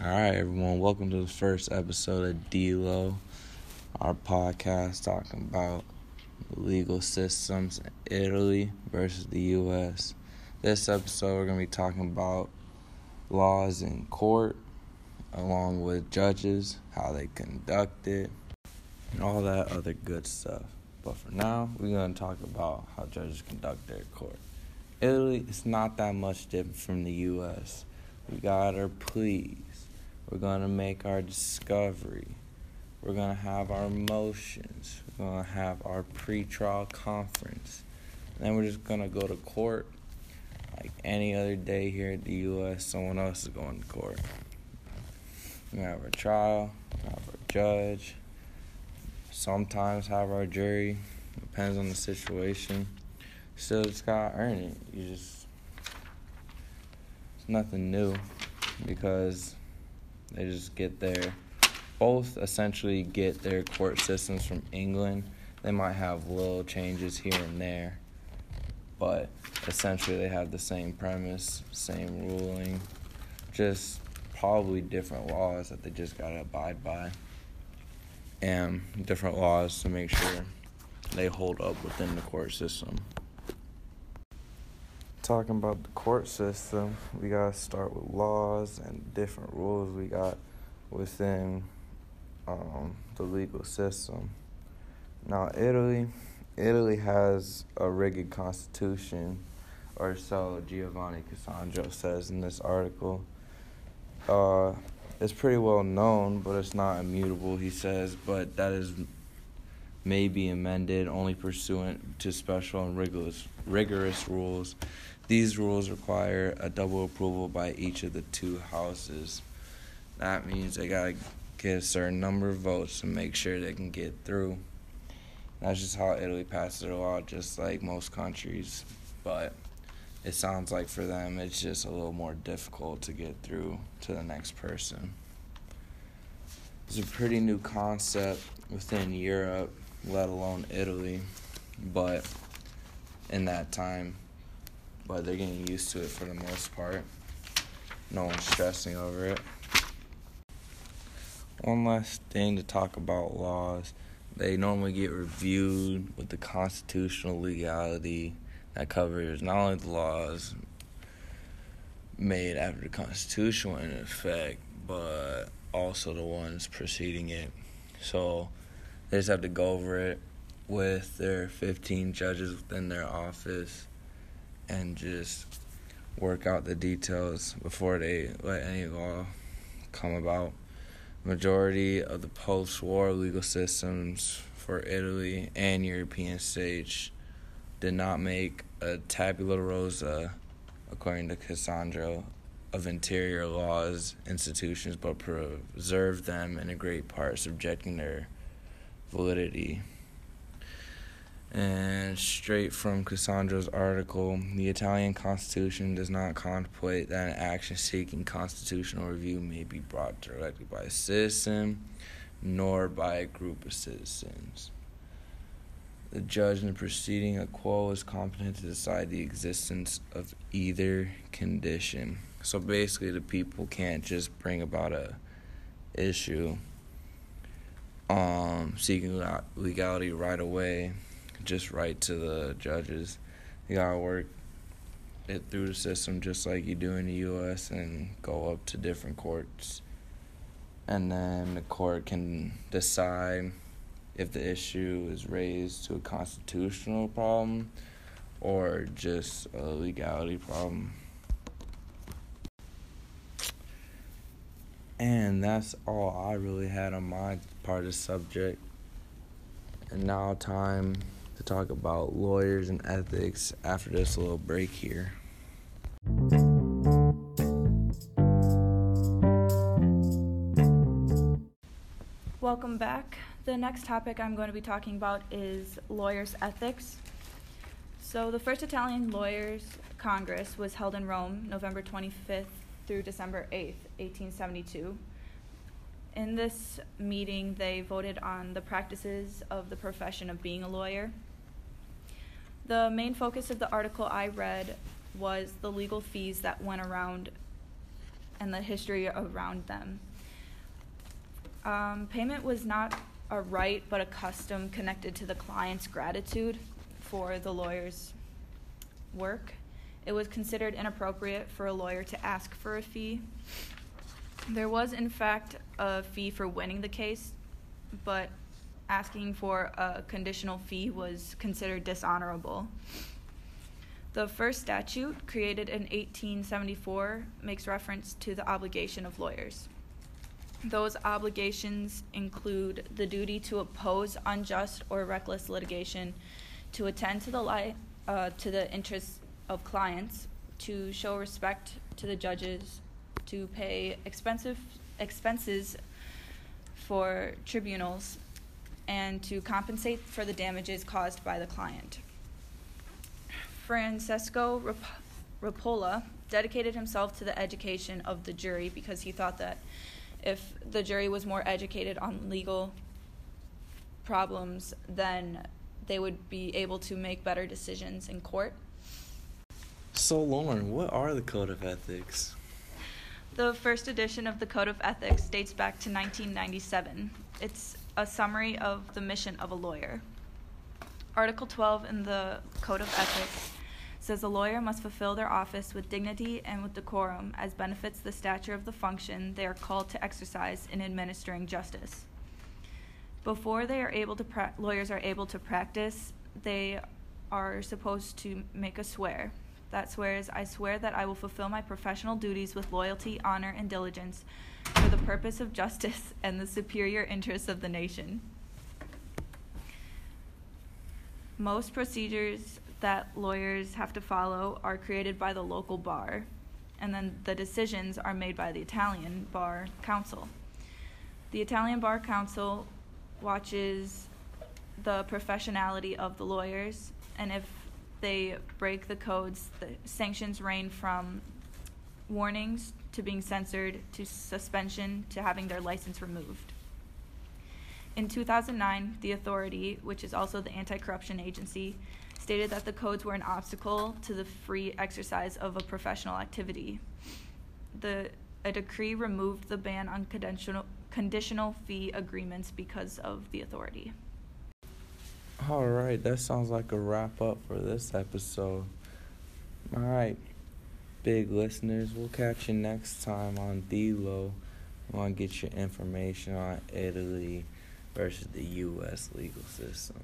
All right, everyone. Welcome to the first episode of D-Lo, our podcast talking about legal systems in Italy versus the U.S. This episode, we're going to be talking about laws in court, along with judges, how they conduct it, and all that other good stuff. But for now, we're going to talk about how judges conduct their court. Italy is not that much different from the U.S. We got our pleas we're going to make our discovery. We're going to have our motions. We're going to have our pre-trial conference. And then we're just going to go to court like any other day here at the U.S. Someone else is going to court. We have our trial, have our judge, sometimes have our jury. Depends on the situation. Still, just gotta earn it. You just it's nothing new because they just get their both essentially get their court systems from England. They might have little changes here and there, but essentially they have the same premise, same ruling, just probably different laws that they just gotta abide by, and different laws to make sure they hold up within the court system. Talking about the court system, we gotta start with laws and different rules we got within um, the legal system. Now, Italy, Italy has a rigid constitution, or so Giovanni Cassandro says in this article. Uh, it's pretty well known, but it's not immutable, he says, but that is may be amended only pursuant to special and rigorous, rigorous rules. These rules require a double approval by each of the two houses. That means they gotta get a certain number of votes to make sure they can get through. That's just how Italy passes their law, just like most countries. But it sounds like for them it's just a little more difficult to get through to the next person. It's a pretty new concept within Europe, let alone Italy, but in that time, but they're getting used to it for the most part. No one's stressing over it. One last thing to talk about laws. They normally get reviewed with the constitutional legality that covers not only the laws made after the Constitution went into effect, but also the ones preceding it. So they just have to go over it with their 15 judges within their office and just work out the details before they let any law come about majority of the post-war legal systems for Italy and European states did not make a tabula rasa, according to Cassandro, of interior laws institutions, but preserved them in a great part, subjecting their validity. And straight from Cassandro's article, the Italian Constitution does not contemplate that an action seeking constitutional review may be brought directly by a citizen nor by a group of citizens. The judge in the proceeding a quo is competent to decide the existence of either condition. So basically, the people can't just bring about a issue um, seeking legality right away just right to the judges. You gotta work it through the system just like you do in the U.S. and go up to different courts, and then the court can decide if the issue is raised to a constitutional problem or just a legality problem. And that's all I really had on my part of the subject. And now, time to talk about lawyers and ethics after this little break here. Welcome back. The next topic I'm going to be talking about is lawyers' ethics. So, the first Italian Lawyers Congress was held in Rome November 25th through December 8th, 1872. In this meeting, they voted on the practices of the profession of being a lawyer the main focus of the article I read was the legal fees that went around and the history around them. Um, payment was not a right but a custom connected to the client's gratitude for the lawyer's work. It was considered inappropriate for a lawyer to ask for a fee. There was, in fact, a fee for winning the case, but asking for a conditional fee was considered dishonorable. The first statute, created in 1874, makes reference to the obligation of lawyers. Those obligations include the duty to oppose unjust or reckless litigation, to attend to the li- uh, to the interests of clients, to show respect to the judges, to pay expensive expenses for tribunals, and to compensate for the damages caused by the client. Francesco Rap- Rapola dedicated himself to the education of the jury because he thought that if the jury was more educated on legal problems, then they would be able to make better decisions in court. So, Lauren, what are the Code of Ethics? The first edition of the Code of Ethics dates back to 1997. It's a summary of the mission of a lawyer. Article 12 in the Code of Ethics says a lawyer must fulfill their office with dignity and with decorum as benefits the stature of the function they are called to exercise in administering justice. Before they are able to pra- lawyers are able to practice, they are supposed to make a swear. That swears, I swear that I will fulfill my professional duties with loyalty, honor, and diligence for the purpose of justice and the superior interests of the nation. Most procedures that lawyers have to follow are created by the local bar, and then the decisions are made by the Italian Bar Council. The Italian Bar Council watches the professionality of the lawyers, and if they break the codes, the sanctions range from warnings to being censored to suspension to having their license removed. In 2009, the authority, which is also the anti corruption agency, stated that the codes were an obstacle to the free exercise of a professional activity. The, a decree removed the ban on conditional, conditional fee agreements because of the authority. All right, that sounds like a wrap up for this episode. All right, big listeners, we'll catch you next time on D-Lo. Want to get your information on Italy versus the U.S. legal systems.